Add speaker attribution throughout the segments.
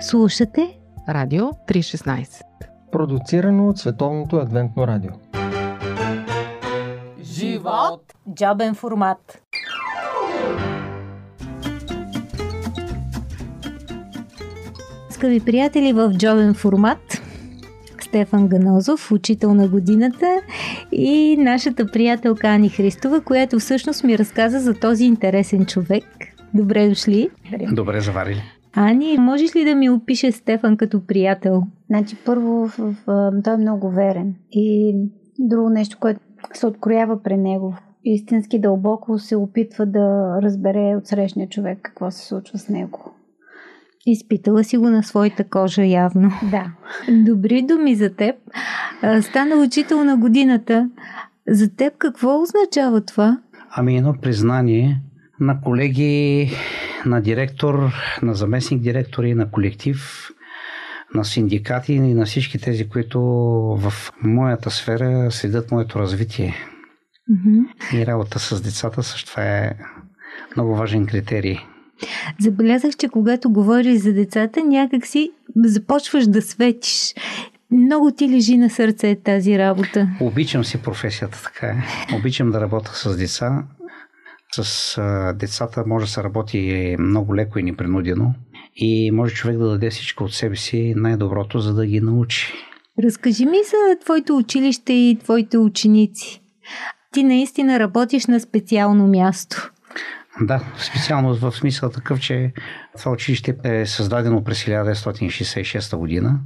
Speaker 1: Слушате
Speaker 2: Радио 316
Speaker 3: Продуцирано от Световното адвентно радио
Speaker 4: Живот! Джобен формат
Speaker 1: Скъпи приятели в джобен формат Стефан Ганозов, учител на годината и нашата приятелка Ани Христова, която всъщност ми разказа за този интересен човек. Добре дошли!
Speaker 5: Добре заварили.
Speaker 1: Ани, можеш ли да ми опише Стефан като приятел?
Speaker 6: Значи първо в, в, той е много верен и друго нещо, което се откроява при него. Истински дълбоко се опитва да разбере от срещния човек какво се случва с него.
Speaker 1: Изпитала си го на своята кожа явно.
Speaker 6: Да.
Speaker 1: Добри думи за теб. Стана учител на годината. За теб какво означава това?
Speaker 5: Ами едно признание на колеги, на директор, на заместник директори, на колектив, на синдикати и на всички тези, които в моята сфера следят моето развитие.
Speaker 1: Мгм.
Speaker 5: И работа с децата също това е много важен критерий.
Speaker 1: Забелязах, че когато говориш за децата, някак си започваш да светиш. Много ти лежи на сърце тази работа.
Speaker 5: Обичам си професията, така е. Обичам да работя с деца. С а, децата може да се работи много леко и непринудено. И може човек да даде всичко от себе си най-доброто, за да ги научи.
Speaker 1: Разкажи ми за твоето училище и твоите ученици. Ти наистина работиш на специално място.
Speaker 5: Да, специално в смисъл такъв, че това училище е създадено през 1966 година,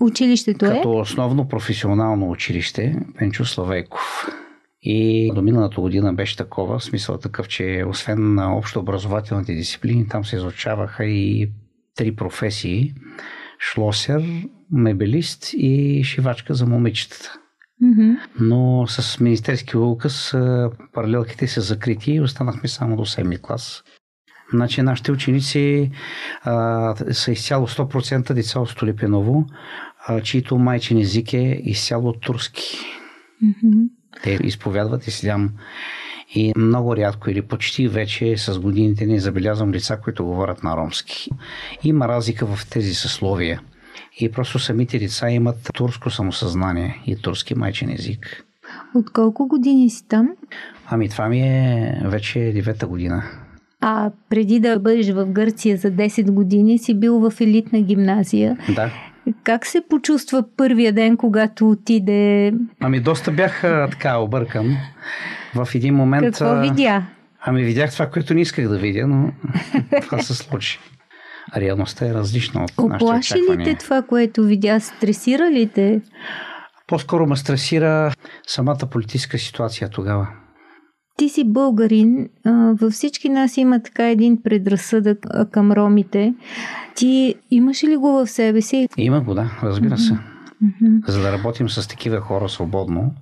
Speaker 1: Училището е?
Speaker 5: като основно професионално училище Пенчо Славейков. И до миналата година беше такова, в смисъл такъв, че освен на общообразователните дисциплини, там се изучаваха и три професии шлосер, мебелист и шивачка за момичетата. Но с министерски указ паралелките са закрити и останахме само до 7 клас. Значи нашите ученици а, са изцяло 100% деца от Столипиново, а, чието майчин език е изцяло турски.
Speaker 1: Мгм.
Speaker 5: Те изповядват ислям и много рядко или почти вече с годините не забелязвам лица, които говорят на ромски. Има разлика в тези съсловия. И просто самите деца имат турско самосъзнание и турски майчин език.
Speaker 1: От колко години си там?
Speaker 5: Ами това ми е вече девета година.
Speaker 1: А преди да бъдеш в Гърция за 10 години си бил в елитна гимназия.
Speaker 5: Да.
Speaker 1: Как се почувства първия ден, когато отиде?
Speaker 5: Ами доста бях а, така объркан. В един момент...
Speaker 1: Какво
Speaker 5: а,
Speaker 1: видя?
Speaker 5: Ами видях това, което не исках да видя, но това се случи. Реалността е различна от
Speaker 1: Оплаши ли те това, което видя? Стресира ли те?
Speaker 5: По-скоро ме стресира самата политическа ситуация тогава.
Speaker 1: Ти си българин, във всички нас има така един предразсъдък към ромите. Ти имаш ли го в себе си?
Speaker 5: Има го, да, разбира се. За да работим с такива хора свободно,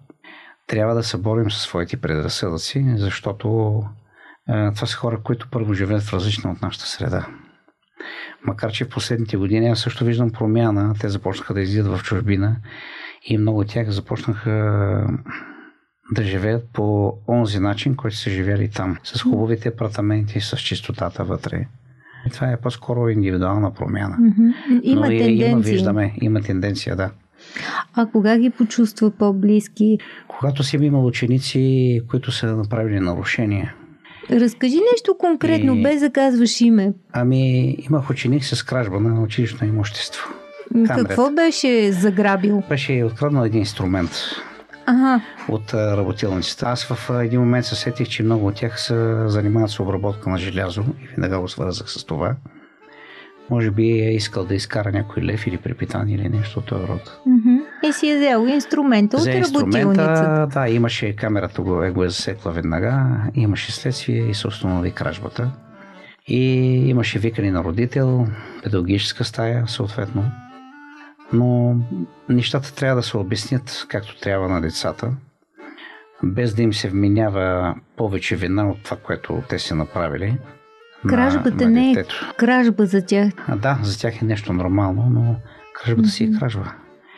Speaker 5: трябва да се борим със своите предразсъдъци, защото е, това са хора, които първо живеят в различна от нашата среда. Макар, че в последните години аз също виждам промяна. Те започнаха да излизат в чужбина и много от тях започнаха да живеят по онзи начин, който са живели там. С хубавите апартаменти, с чистотата вътре. И това е по-скоро индивидуална промяна.
Speaker 1: Мгм. Има
Speaker 5: Но
Speaker 1: тенденции.
Speaker 5: има, виждаме, има тенденция, да.
Speaker 1: А кога ги почувства по-близки?
Speaker 5: Когато си имал ученици, които са направили нарушения,
Speaker 1: Разкажи нещо конкретно,
Speaker 5: И-
Speaker 1: без да казваш име.
Speaker 5: ами имах ученик с кражба на училищно имущество.
Speaker 1: М,
Speaker 5: Камерата.
Speaker 1: Какво беше заграбил?
Speaker 5: Беше откраднал един инструмент
Speaker 1: Ага,
Speaker 5: от а, работилницата. Аз в един момент се сетих, че много от тях се занимават с обработка на желязо и веднага го свързах с това. Може би е искал да изкара някой лев или препитание или нещо от този род.
Speaker 1: мгм. и си е взел инструмента от
Speaker 5: инструмента, да, имаше камерата, го е, го е засекла веднага, имаше следствие и се установи кражбата. И имаше викане на родител, педагогическа стая, съответно. Но нещата трябва да се обяснят както трябва на децата, без да им се вменява повече вина от това, което те са направили. на-
Speaker 1: Кражбата
Speaker 5: на
Speaker 1: не е кражба за тях.
Speaker 5: А, да, за тях е нещо нормално, но кражбата си е кражба.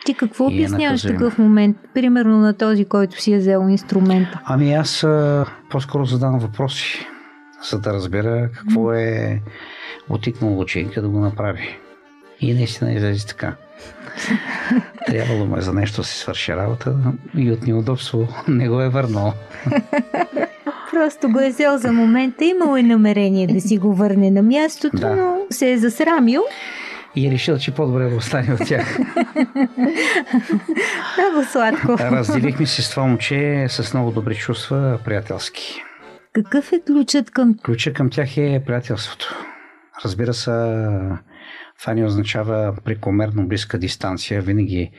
Speaker 1: Ти какво
Speaker 5: И е
Speaker 1: обясняваш
Speaker 5: наказуемо.
Speaker 1: такъв момент? Примерно на този, който си е взел инструмента.
Speaker 5: Ами аз а, по-скоро задавам въпроси, за да разбера какво е отикнал ученика да го направи. И наистина излезе така. Трябвало му е за нещо да си свърши работа и от неудобство не го е върнал.
Speaker 1: Просто го е взел за момента. Имало е намерение да си го върне на мястото,
Speaker 5: Да.
Speaker 1: но се е засрамил.
Speaker 5: И е решил, че по-добре да остане от тях.
Speaker 1: Много сладко.
Speaker 5: Разделихме се с това момче с много добри чувства, приятелски.
Speaker 1: Какъв е ключът към
Speaker 5: Ключа към тях е приятелството. Разбира се, това не означава прекомерно близка дистанция. Винаги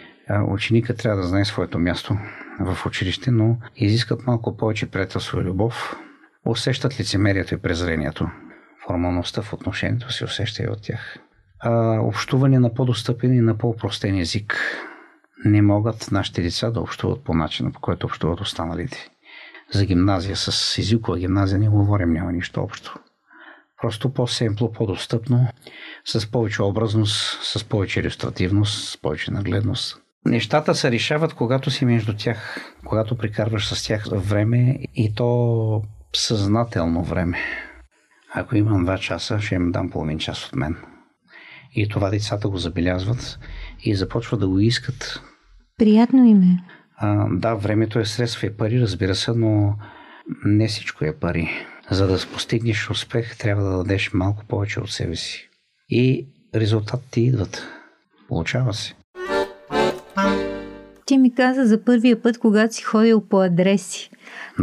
Speaker 5: ученика трябва да знае своето място в училище, но изискат малко повече приятелство и любов. Усещат лицемерието и презрението. Формалността в отношението се усеща и от тях. А, общуване на по-достъпен и на по-простен език. Не могат нашите деца да общуват по начина, по който общуват останалите. За гимназия с езикова гимназия не говорим, няма нищо общо. Просто по-семпло, по-достъпно, с повече образност, с повече иллюстративност, с повече нагледност. Нещата се решават, когато си между тях, когато прикарваш с тях време и то съзнателно време. Ако имам два часа, ще им дам половин час от мен. И това децата го забелязват и започват да го искат.
Speaker 1: приятно име?
Speaker 5: А, да, времето е средство и пари, разбира се, но не всичко е пари. За да постигнеш успех, трябва да дадеш малко повече от себе си. И резултатите идват. Получава се.
Speaker 1: Ти ми каза за първия път, когато си ходил по адреси.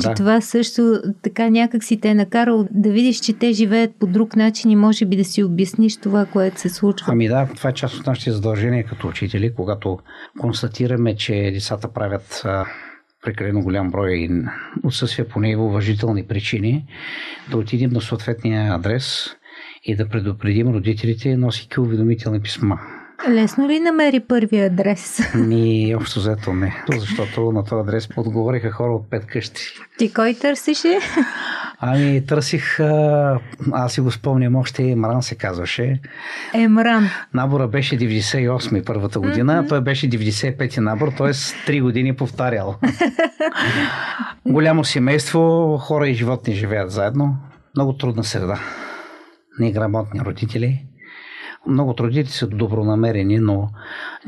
Speaker 1: Че
Speaker 5: Да.
Speaker 1: това също така някак си те е накарал да видиш, че те живеят по друг начин и може би да си обясниш това, което се случва.
Speaker 5: Ами да, това е част от нашите задължения като учители, когато констатираме, че децата правят прекалено голям брой и отсъствие по неуважителни причини, да отидем на съответния адрес и да предупредим родителите, носики уведомителни писма.
Speaker 1: Лесно ли намери първия адрес?
Speaker 5: Ми, общо взето не. Защото на този адрес отговориха хора от пет къщи.
Speaker 1: Ти кой търсеше?
Speaker 5: Ами, търсих, а, аз си го спомням, още Мран се казваше.
Speaker 1: Емран.
Speaker 5: Набора беше 98 първата година, mm-hmm. той беше 95 набор, т.е. 3 години повтарял. Голямо семейство, хора и животни живеят заедно. Много трудна среда. Неграмотни родители. Много родители са добронамерени, но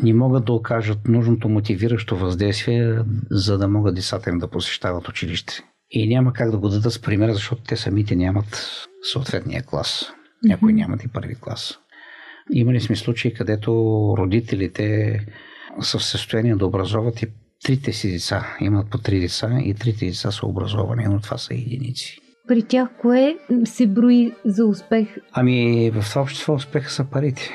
Speaker 5: не могат да окажат нужното мотивиращо въздействие, за да могат децата им да посещават училище. И няма как да го дадат с пример, защото те самите нямат съответния клас. Някои нямат и първи клас. Имали сме случаи, където родителите са в състояние да образоват и трите си деца. Имат по три деца и трите деца са образовани, но това са единици.
Speaker 1: При тях кое се брои за успех?
Speaker 5: Ами в това общество успеха са парите.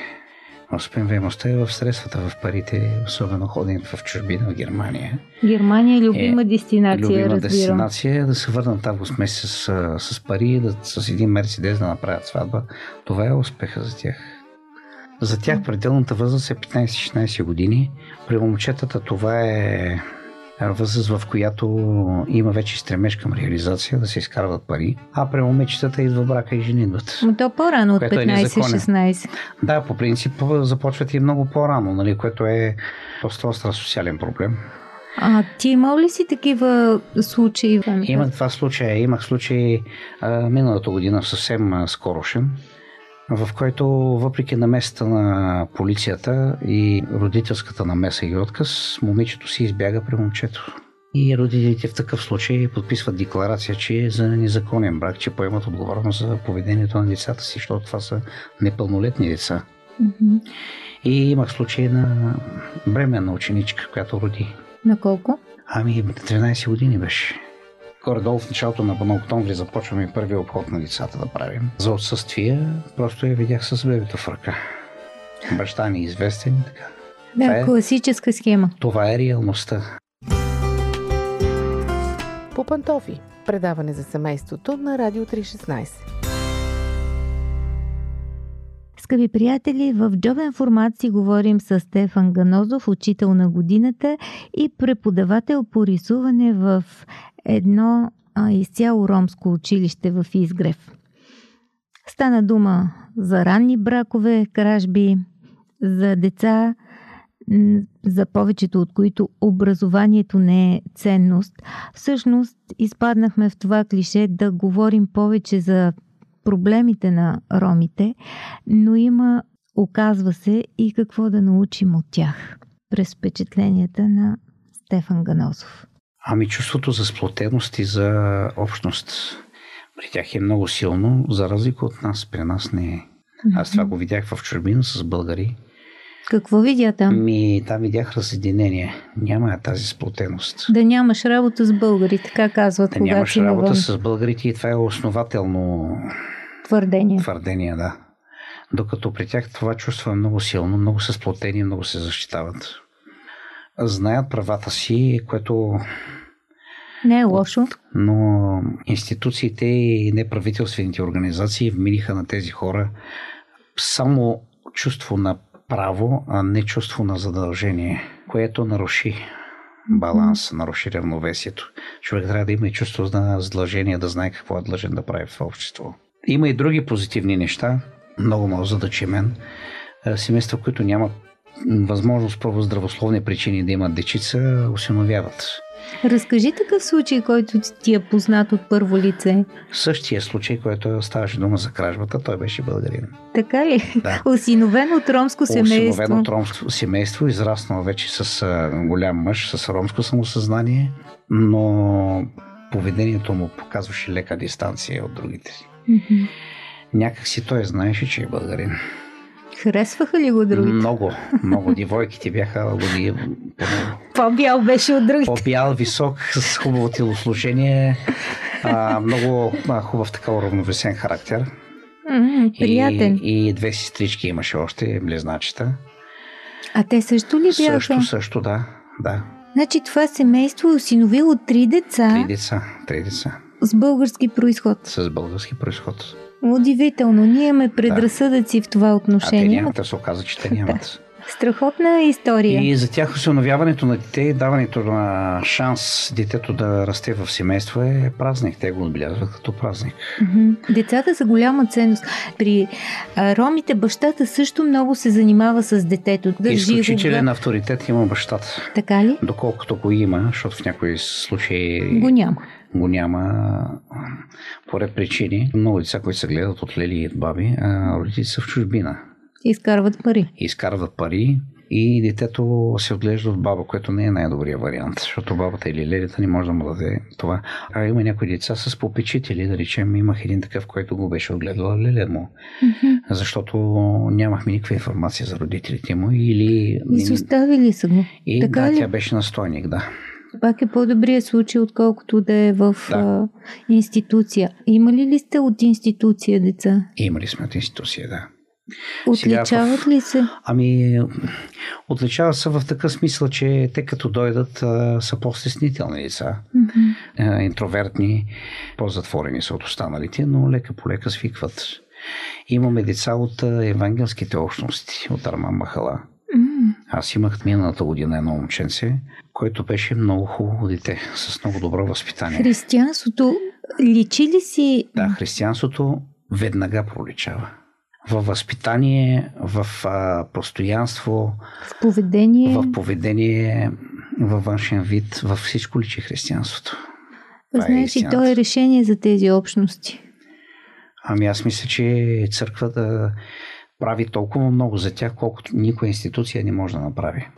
Speaker 5: Успеваемостта е в средствата, в парите, особено ходенето в чужбина, в Германия.
Speaker 1: Германия е любима
Speaker 5: Е,
Speaker 1: дестинация,
Speaker 5: Любима
Speaker 1: разбирам.
Speaker 5: дестинация да се върнат август месец с, с пари, да, с един Мерцедес да направят сватба. Това е успеха за тях. За тях пределната възраст е 15-16 години. При момчетата това е възраст, в която има вече стремеж към реализация, да се изкарват пари, а при момичетата идва брака и женитбата.
Speaker 1: Но то по-рано от
Speaker 5: Което е незаконен.
Speaker 1: 15-16.
Speaker 5: Да, по принцип започват и много по-рано, нали, което е доста остра социален проблем.
Speaker 1: А ти имал ли си такива случаи?
Speaker 5: Имах два случая. Имах случай а, миналата година съвсем а, скорошен, в който въпреки намесата на полицията и родителската намеса и отказ, момичето си избяга при момчето. И родителите в такъв случай подписват декларация, че е за незаконен брак, че поемат отговорност за поведението на децата си, защото това са непълнолетни деца. И имах случай на бременна ученичка, която роди.
Speaker 1: На колко?
Speaker 5: Ами, 13 години беше. Горе-долу в началото на на октомври започваме първия обход на децата да правим. За отсъствие просто я видях с бебето в ръка. Баща ми е известен и така. Това
Speaker 1: Да,
Speaker 5: е-
Speaker 1: класическа схема.
Speaker 5: Това е реалността.
Speaker 2: По пантофи. Предаване за семейството на Радио 316.
Speaker 1: Скъпи приятели, в джобен формат си говорим с Стефан Ганозов, учител на годината и преподавател по рисуване в едно а, изцяло ромско училище в Изгрев. Стана дума за ранни бракове, кражби, за деца, за повечето от които образованието не е ценност. Всъщност изпаднахме в това клише да говорим повече за проблемите на ромите, но има оказва се и какво да научим от тях през впечатленията на Стефан Ганозов.
Speaker 5: Ами чувството за сплотеност и за общност. При тях е много силно, за разлика от нас. При нас не е. Аз това го видях в чужбина с българи.
Speaker 1: Какво видя там?
Speaker 5: Ми, там видях разединение. Няма тази сплотеност.
Speaker 1: Да нямаш работа с българи, така казват,
Speaker 5: Да нямаш работа
Speaker 1: навън.
Speaker 5: с българите и това е основателно
Speaker 1: Твърдение.
Speaker 5: твърдение, да. Докато при тях това чувство е много силно, много са сплотени, много се защитават. Знаят правата си, което
Speaker 1: Не е лошо.
Speaker 5: но институциите и неправителствените организации вмениха на тези хора само чувство на право, а не чувство на задължение, което наруши баланс, наруши равновесието. Човек трябва да има и чувство на задължение, да знае какво е длъжен да прави в общество. Има и други позитивни неща, много много задачемен. Е, Семейства, които нямат възможност по здравословни причини да имат дечица, осиновяват.
Speaker 1: Разкажи такъв случай, който ти е познат от първо лице.
Speaker 5: Същия случай, който ставаше дума за кражбата, той беше българин.
Speaker 1: Така ли?
Speaker 5: Да.
Speaker 1: Осиновен от ромско семейство.
Speaker 5: Осиновен от ромско семейство, израснал вече с голям мъж, с ромско самосъзнание, но поведението му показваше лека дистанция от другите.
Speaker 1: Мгм.
Speaker 5: Някак си той знаеше, че е българин.
Speaker 1: Харесваха ли го другите?
Speaker 5: Много, много девойките бяха годи,
Speaker 1: По-бял беше от другите.
Speaker 5: по-бял, висок, с хубаво телосложение, а, много а, хубав така уравновесен характер.
Speaker 1: М, Приятен.
Speaker 5: И, и две сестрички имаше още, близначета.
Speaker 1: А те също ли бяха?
Speaker 5: Също, също, да. Да,
Speaker 1: Значи това семейство е осиновило три деца
Speaker 5: три деца. Три деца.
Speaker 1: С български происход.
Speaker 5: С български происход.
Speaker 1: Удивително. Ние имаме предразсъдъци в това
Speaker 5: А те
Speaker 1: отношение.
Speaker 5: нямат, се оказа, че те нямат.
Speaker 1: Страхотна история.
Speaker 5: И за тях осиновяването на дете и даването на шанс детето да расте в семейство е празник. Те го отбелязват като празник.
Speaker 1: Децата са голяма ценност. При а, ромите бащата също много се занимава с детето. Държи
Speaker 5: Изключителен
Speaker 1: го.
Speaker 5: авторитет има бащата.
Speaker 1: Така ли?
Speaker 5: Доколкото го има, защото в някои случаи
Speaker 1: Го няма.
Speaker 5: Го няма по ред причини. Много деца, които се гледат от лели и от баби, а родителите са в чужбина.
Speaker 1: Изкарват пари.
Speaker 5: изкарват пари и детето се отглежда от баба, което не е най-добрия вариант, защото бабата или лелята не може да му даде това. А има някои деца с попечители, да речем, имах един такъв, който го беше отгледала леля му, защото нямахме никаква информация за родителите му или...
Speaker 1: Изоставили са го.
Speaker 5: И
Speaker 1: така
Speaker 5: да,
Speaker 1: ли?
Speaker 5: тя беше настойник, да.
Speaker 1: Пак е по-добрият случай, отколкото да е в
Speaker 5: Да.
Speaker 1: а, институция. Имали ли сте от институция деца?
Speaker 5: Имали сме от институция, да.
Speaker 1: Отличават
Speaker 5: в-
Speaker 1: ли се?
Speaker 5: Ами, отличава се в такъв смисъл, че те като дойдат а, са по-стеснителни деца. А, интровертни, по-затворени са от останалите, но лека по лека свикват. Имаме деца от евангелските общности, от Арман Махала. Аз имах миналата година едно момченце, който беше много хубаво дете, с много добро възпитание.
Speaker 1: Християнството личи ли си
Speaker 5: Да, християнството веднага проличава. В възпитание, в а, постоянство,
Speaker 1: в поведение?
Speaker 5: в поведение, във външен вид, във всичко личи християнството. това е
Speaker 1: Значи
Speaker 5: истината.
Speaker 1: то е решение за тези общности.
Speaker 5: Ами аз мисля, че църквата прави толкова много за тях, колкото никоя институция не може да направи.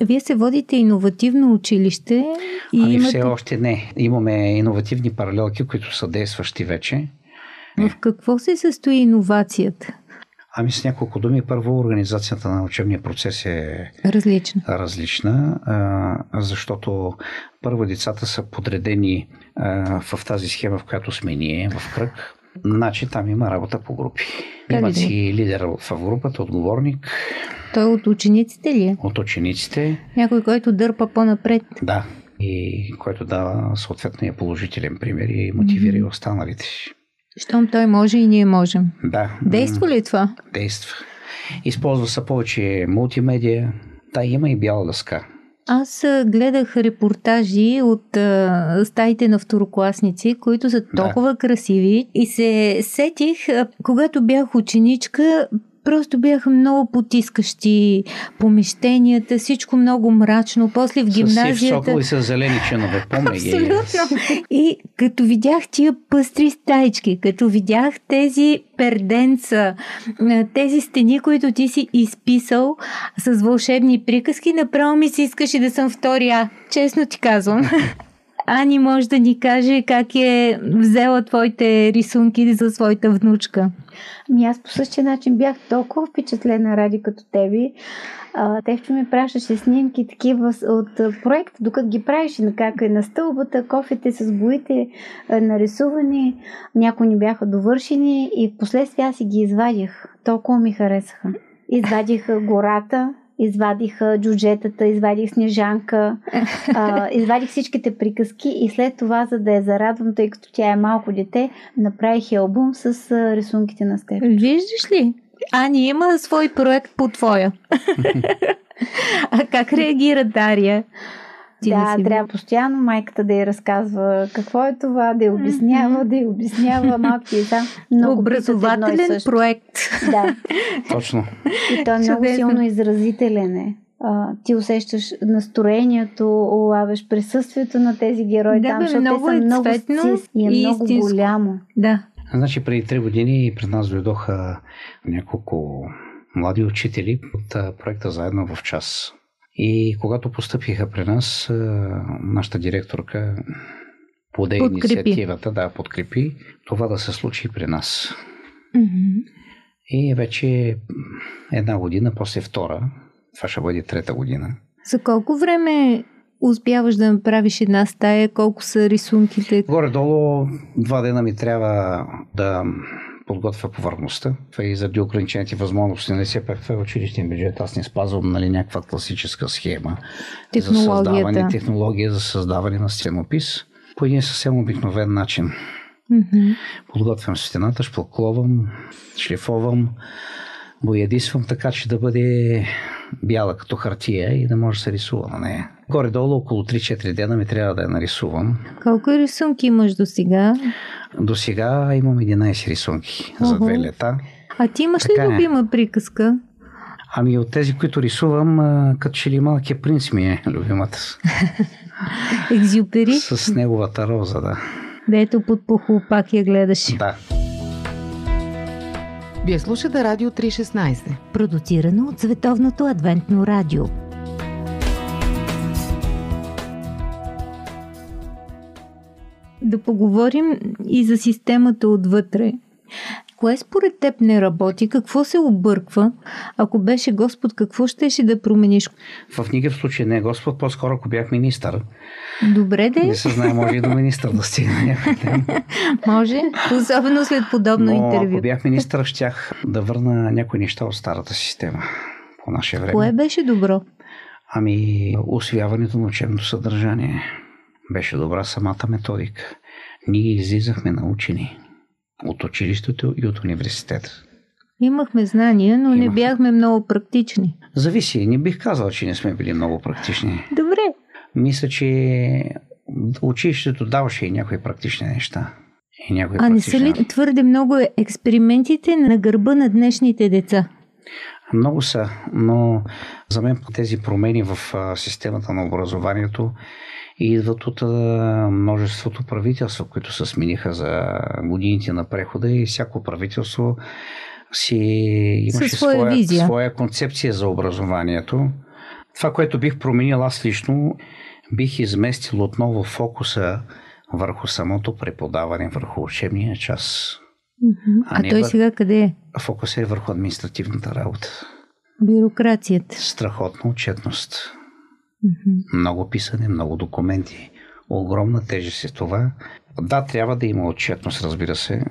Speaker 1: Вие се водите иновативно училище и
Speaker 5: Ами
Speaker 1: имате...
Speaker 5: все още не. Имаме иновативни паралелки, които са действащи вече.
Speaker 1: В какво се състои иновацията?
Speaker 5: Ами с няколко думи, първо организацията на учебния процес е
Speaker 1: Различна.
Speaker 5: различна, защото първо децата са подредени в тази схема, в която сме ние, в кръг. Значи там има работа по групи.
Speaker 1: Как да?
Speaker 5: си лидер в групата, отговорник
Speaker 1: Той от учениците ли е?
Speaker 5: от учениците,
Speaker 1: Някой, който дърпа по-напред.
Speaker 5: Да. И който дава съответния положителен пример и мотивира и останалите.
Speaker 1: Щом той може и ние можем.
Speaker 5: Да.
Speaker 1: Действа ли това?
Speaker 5: Действа. Използва се повече мултимедия. Да, има и бяла дъска.
Speaker 1: Аз гледах репортажи от а, стаите на второкласници, които са толкова красиви и се сетих, а, когато бях ученичка, Просто бяха много потискащи помещенията, всичко много мрачно. После в гимназията...
Speaker 5: С и с зелени чинове, помня.
Speaker 1: Абсолютно. И като видях тия пъстри стайчки, като видях тези перденца, тези стени, които ти си изписал с вълшебни приказки, направо ми се искаше да съм втория. Честно ти казвам. Ани може да ни каже как е взела твоите рисунки за своята внучка.
Speaker 6: Ами аз по същия начин бях толкова впечатлена ради като теби. Тевчо ми пращаше снимки такива от проекта, докато ги правиш на как е на стълбата, кофете с боите нарисувани, някои ни бяха довършени и в последствие аз си ги извадих. Толкова ми харесаха. Извадих гората, извадих джуджетата, извадих снежанка, а, извадих всичките приказки и след това, за да я зарадвам, тъй като тя е малко дете, направих албум с а, рисунките на Стеф.
Speaker 1: Виждаш ли? Ани има свой проект по твоя. а как реагира Дария?
Speaker 6: Ти да, трябва постоянно майката да я разказва какво е това, да я обяснява, да я обяснява малки деца.
Speaker 1: Много Образователен проект.
Speaker 6: Да.
Speaker 5: Точно.
Speaker 6: И той е много силно изразителен е. А, ти усещаш настроението, улавяш присъствието на тези герои
Speaker 1: да,
Speaker 6: там,
Speaker 1: бе,
Speaker 6: защото
Speaker 1: много
Speaker 6: те са
Speaker 1: е
Speaker 6: много
Speaker 1: цветно
Speaker 6: и е
Speaker 1: и
Speaker 6: много
Speaker 1: истинско.
Speaker 6: голямо.
Speaker 1: Да.
Speaker 5: Значи преди три години пред нас дойдоха няколко млади учители от проекта Заедно в час. И когато постъпиха при нас, нашата директорка поде
Speaker 1: Подкрепи.
Speaker 5: инициативата, да, подкрепи това да се случи при нас.
Speaker 1: Мгм.
Speaker 5: И вече една година, после втора, това ще бъде трета година.
Speaker 1: За колко време успяваш да направиш една стая? Колко са рисунките?
Speaker 5: Горе-долу два дена ми трябва да подготвя повърхността. И заради ограничените възможности. Нали, все пак това е училищен бюджет. Аз не спазвам нали, някаква класическа схема за създаване, технология за създаване на стенопис по един съвсем обикновен начин.
Speaker 1: Мгм.
Speaker 5: Подготвям стената, шпакловам, шлифовам, боядисвам така, че да бъде бяла като хартия и да може да се рисува на нея. Горе-долу около 3-4 дена ми трябва да я нарисувам.
Speaker 1: Колко рисунки имаш до сега?
Speaker 5: До сега имам 11 рисунки за
Speaker 1: Ого.
Speaker 5: две лета.
Speaker 1: А ти имаш
Speaker 5: Така
Speaker 1: ли
Speaker 5: е.
Speaker 1: любима приказка?
Speaker 5: Ами от тези, които рисувам, като че ли малкият принц ми е любимата.
Speaker 1: Екзюпери?
Speaker 5: С неговата роза, да.
Speaker 1: Дето под похлопак я гледаш.
Speaker 5: Да.
Speaker 2: Вие слушате Радио 316.
Speaker 1: Продуцирано от Световното адвентно радио. Да поговорим и за системата отвътре. Кое според теб не работи? Какво се обърква? Ако беше Господ, какво щеше да промениш?
Speaker 5: В никакъв случай не е Господ, по-скоро ако бях министър.
Speaker 1: Добре де,
Speaker 5: Не се знае, може и до министър да стигне
Speaker 1: може. Особено след подобно
Speaker 5: Но
Speaker 1: интервю.
Speaker 5: ако бях министър, щях да върна някои неща от старата система по наше време.
Speaker 1: Кое беше добро?
Speaker 5: Ами, освояването на учебното съдържание. Беше добра самата методика. Ние излизахме научени от училището и от университета.
Speaker 1: Имахме знания, но не
Speaker 5: Имахме.
Speaker 1: бяхме много практични.
Speaker 5: Зависи. Не бих казал, че не сме били много практични.
Speaker 1: Добре.
Speaker 5: Мисля, че училището даваше и някои практични неща. И някои
Speaker 1: А не са
Speaker 5: практични...
Speaker 1: ли твърде много експериментите на гърба на днешните деца?
Speaker 5: Много са, но за мен тези промени в системата на образованието идват от а, множеството правителства, които се смениха за годините на прехода и всяко правителство си имаше
Speaker 1: своя
Speaker 5: своя,
Speaker 1: визия.
Speaker 5: своя концепция за образованието. Това, което бих променил аз лично, бих изместил отново фокуса върху самото преподаване, върху учебния час.
Speaker 1: А,
Speaker 5: не
Speaker 1: той
Speaker 5: бъ-
Speaker 1: сега къде е?
Speaker 5: Фокусът е върху административната работа.
Speaker 1: Бюрокрацията.
Speaker 5: Страхотна отчетност.
Speaker 1: Мгм.
Speaker 5: Много писане, много документи. Огромна тежест е това. Да, трябва да има отчетност, разбира се.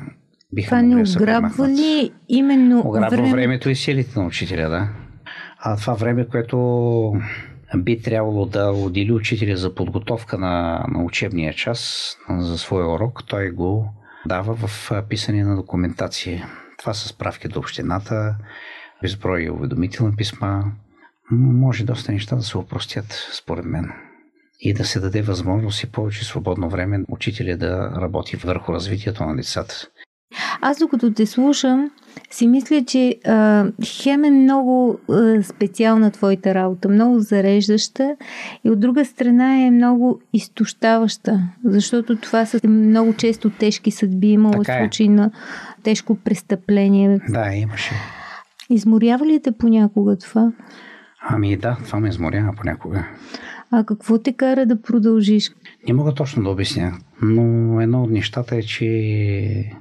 Speaker 5: Биха
Speaker 1: Това не ограбва ли именно
Speaker 5: Ограбва
Speaker 1: време?
Speaker 5: времето и силите на учителя, да. А това време, което би трябвало да отдели учителя за подготовка на, на учебния час, за своя урок, той го дава в писане на документация. Това са справки до общината, безброй уведомителни писма. Може доста неща да се опростят, според мен. И да се даде възможност и повече свободно време учителя да работи върху развитието на децата.
Speaker 1: Аз докато те слушам, си мисля, че а, хем е много а, специална твоята работа, много зареждаща и от друга страна е много изтощаваща, защото това са много често тежки съдби, имало
Speaker 5: Така е.
Speaker 1: случаи на тежко престъпление.
Speaker 5: Да, имаше.
Speaker 1: Изморява ли те понякога това?
Speaker 5: Ами да, това ме изморява понякога.
Speaker 1: А какво те кара да продължиш?
Speaker 5: Не мога точно да обясня, но едно от нещата е, че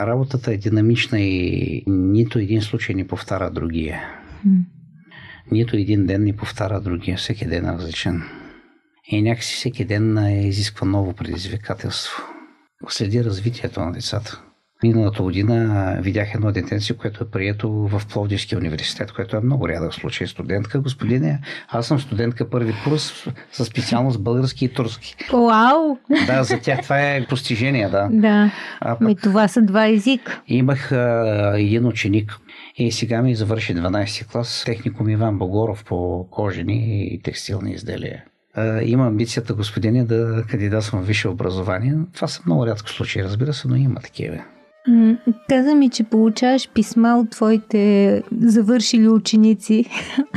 Speaker 5: работата е динамична и нито един случай не повтаря другия.
Speaker 1: М.
Speaker 5: Нито един ден не повтаря другия. Всеки ден е различен. И някакси всеки ден е изисква ново предизвикателство. Следи развитието на децата. Миналата година видях едно детенце, което е прието в Пловдивския университет, което е много рядък случай. Студентка, господине, аз съм студентка първи курс със специалност български и турски.
Speaker 1: Вау!
Speaker 5: Да, за тях това е постижение, да.
Speaker 1: Да,
Speaker 5: А
Speaker 1: ми
Speaker 5: пък
Speaker 1: това са два езика.
Speaker 5: имах а, един ученик и сега ми завърши 12 клас техникум Иван Богоров по кожени и текстилни изделия. Има амбицията, господине, да кандидатствам в висше образование. Това са много рядко случаи, разбира се, но има такива.
Speaker 1: Каза ми, че получаваш писма от твоите завършили ученици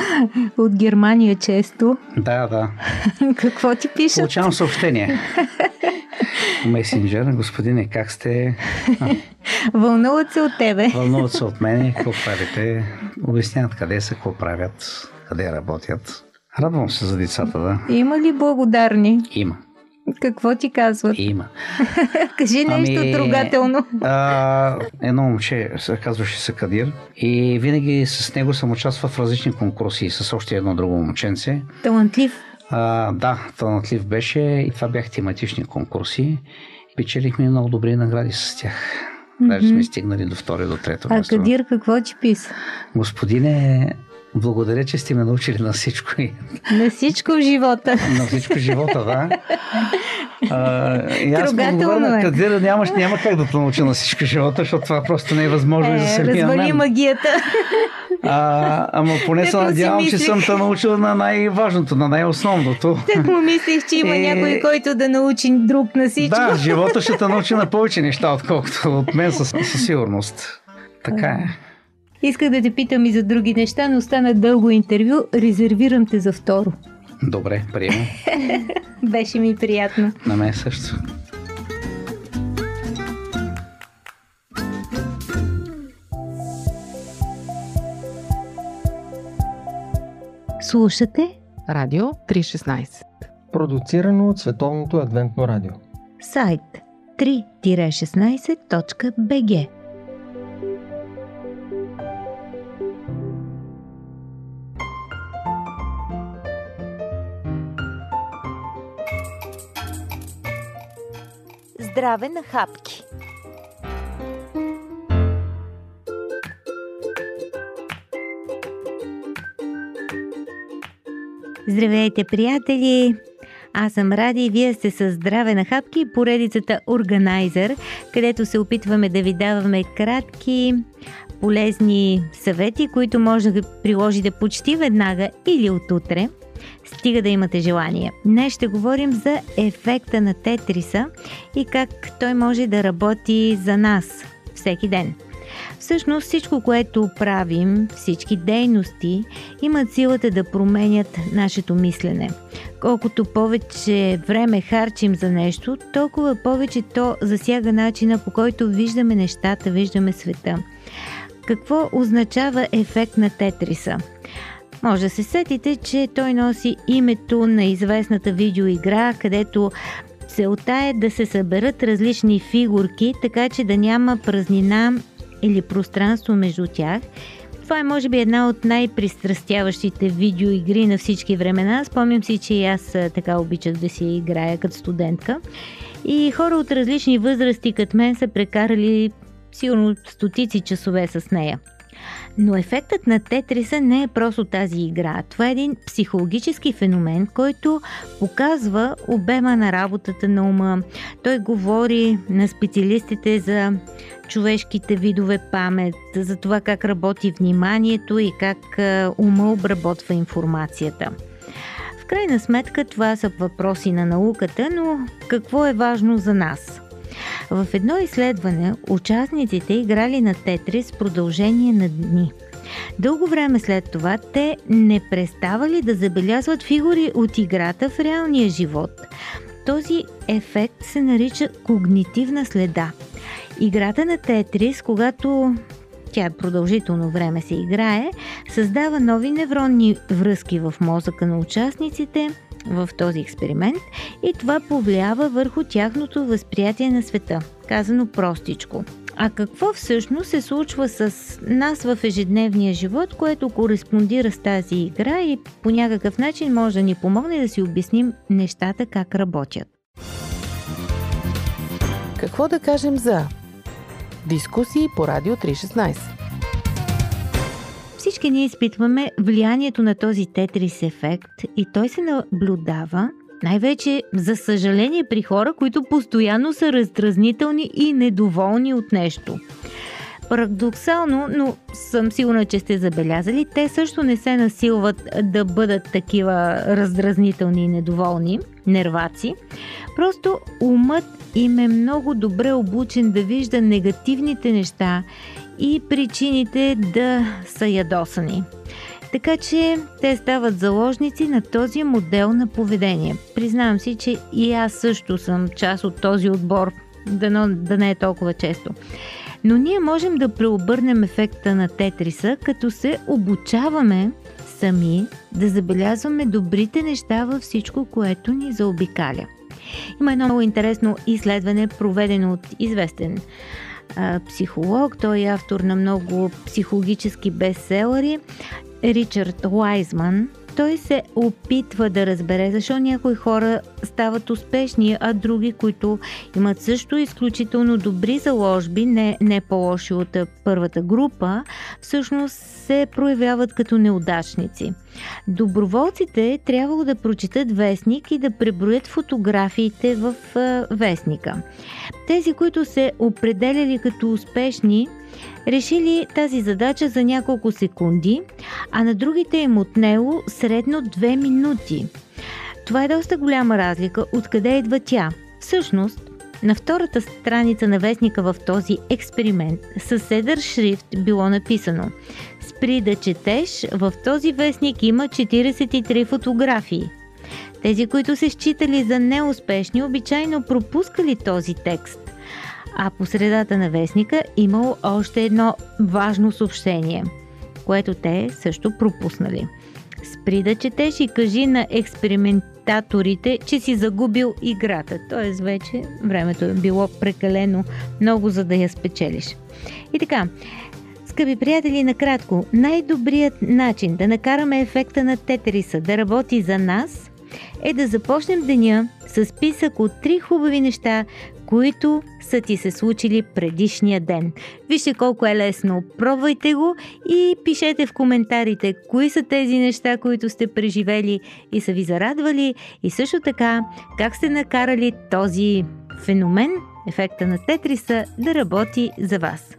Speaker 1: от Германия често.
Speaker 5: Да, да.
Speaker 1: Какво ти пишат?
Speaker 5: Получавам съобщение. Месенджер, господине, как сте?
Speaker 1: Вълнуват се от тебе.
Speaker 5: Вълнуват се от мен, какво правите? Обясняват къде са, какво правят, къде работят. Радвам се за децата, да.
Speaker 1: Има ли благодарни?
Speaker 5: Има.
Speaker 1: Какво ти казват?
Speaker 5: Има.
Speaker 1: Кажи нещо
Speaker 5: Ами,
Speaker 1: трогателно.
Speaker 5: А, едно момче се казваше се Кадир и винаги с него съм участвал в различни конкурси с още едно друго момченце.
Speaker 1: Талантлив.
Speaker 5: А, да, талантлив беше и това бях тематични конкурси. Печелихме много добри награди с тях. Даже сме стигнали до втори, до трето
Speaker 1: А. Кадир какво ти писа?
Speaker 5: Господине, благодаря, че сте ме научили на всичко и
Speaker 1: На всичко в живота.
Speaker 5: на всичко в живота, да. А, и аз му
Speaker 1: Трогателно
Speaker 5: отговоря,
Speaker 1: е.
Speaker 5: Нямаш, няма как да те науча на всичко в живота, защото това просто не е възможно и за
Speaker 1: Е,
Speaker 5: самия
Speaker 1: развали
Speaker 5: мен.
Speaker 1: магията.
Speaker 5: А, ама поне се надявам, че съм те научил на най-важното, на най-основното.
Speaker 1: Так му мислех, че има
Speaker 5: Е.
Speaker 1: някой, който да научи друг на всичко.
Speaker 5: Да, живота ще те научи на повече неща, отколкото от мен със, със сигурност. Така е.
Speaker 1: Исках да те питам и за други неща, но стана дълго интервю. Резервирам те за второ.
Speaker 5: Добре, приемам.
Speaker 1: Беше ми приятно.
Speaker 5: На мен също.
Speaker 1: Слушате
Speaker 2: Радио 316.
Speaker 3: Продуцирано от Световното адвентно радио.
Speaker 1: сайт 3-16.bg
Speaker 4: Здраве на хапки.
Speaker 1: Здравейте, приятели! Аз съм Ради и вие сте с Здраве на хапки, поредицата Organizer, където се опитваме да ви даваме кратки, полезни съвети, които може да приложите почти веднага или от утре, стига да имате желание. Днес ще говорим за ефекта на тетриса и как той може да работи за нас всеки ден. Всъщност всичко, което правим, всички дейности имат силата да променят нашето мислене. Колкото повече време харчим за нещо, толкова повече то засяга начина по който виждаме нещата, виждаме света. Какво означава ефект на тетриса? Може да се сетите, че той носи името на известната видеоигра, където целта е да се съберат различни фигурки, така че да няма празнина или пространство между тях. Това е може би една от най-пристрастяващите видеоигри на всички времена. Спомням си, че и аз така обичах да си играя като студентка. И хора от различни възрасти като мен са прекарали сигурно стотици часове с нея. Но ефектът на Тетриса не е просто тази игра. Това е един психологически феномен, който показва обема на работата на ума. Той говори на специалистите за човешките видове памет, за това как работи вниманието и как ума обработва информацията. В крайна сметка това са въпроси на науката, но какво е важно за нас? В едно изследване участниците играли на Тетрис продължение на дни. Дълго време след това те не преставали да забелязват фигури от играта в реалния живот. Този ефект се нарича когнитивна следа. Играта на Тетрис, когато тя продължително време се играе, създава нови невронни връзки в мозъка на участниците в този експеримент и това повлиява върху тяхното възприятие на света. Казано простичко. А какво всъщност се случва с нас в ежедневния живот, което кореспондира с тази игра и по някакъв начин може да ни помогне да си обясним нещата как работят?
Speaker 2: Какво да кажем за дискусии по Радио 316?
Speaker 1: Всички ние изпитваме влиянието на този тетрис ефект и той се наблюдава най-вече, за съжаление, при хора, които постоянно са раздразнителни и недоволни от нещо. Парадоксално, но съм сигурна, че сте забелязали, те също не се насилват да бъдат такива раздразнителни и недоволни, нерваци. Просто умът им е много добре обучен да вижда негативните неща и причините да са ядосани. Така че те стават заложници на този модел на поведение. Признавам си, че и аз също съм част от този отбор, да, да не е толкова често. Но ние можем да преобърнем ефекта на тетриса, като се обучаваме сами да забелязваме добрите неща във всичко, което ни заобикаля. Има едно много интересно изследване, проведено от известен а, психолог. Той е автор на много психологически бестселери. Ричард Уайзман, той се опитва да разбере защо някои хора стават успешни, а други, които имат също изключително добри заложби, не, не по-лоши от първата група, всъщност се проявяват като неудачници. Доброволците трябвало да прочитат вестник и да преброят фотографиите в вестника. Тези, които се определяли като успешни, решили тази задача за няколко секунди, а на другите им отнело средно 2 минути. Това е доста голяма разлика, откъде идва тя. Всъщност, на втората страница на вестника в този експеримент със седър шрифт било написано Спри да четеш, в този вестник има 43 фотографии. Тези, които се считали за неуспешни, обичайно пропускали този текст а по средата на вестника имало още едно важно съобщение, което те също пропуснали. Спри да четеш и кажи на експериментаторите, че си загубил играта. Т.е. вече времето е било прекалено много, за да я спечелиш. И така, Скъпи приятели, накратко, най-добрият начин да накараме ефекта на Тетриса да работи за нас е да започнем деня с списък от три хубави неща, които са ти се случили предишния ден. Вижте колко е лесно, пробвайте го и пишете в коментарите кои са тези неща, които сте преживели и са ви зарадвали и също така как сте накарали този феномен, ефекта на Тетриса, да работи за вас.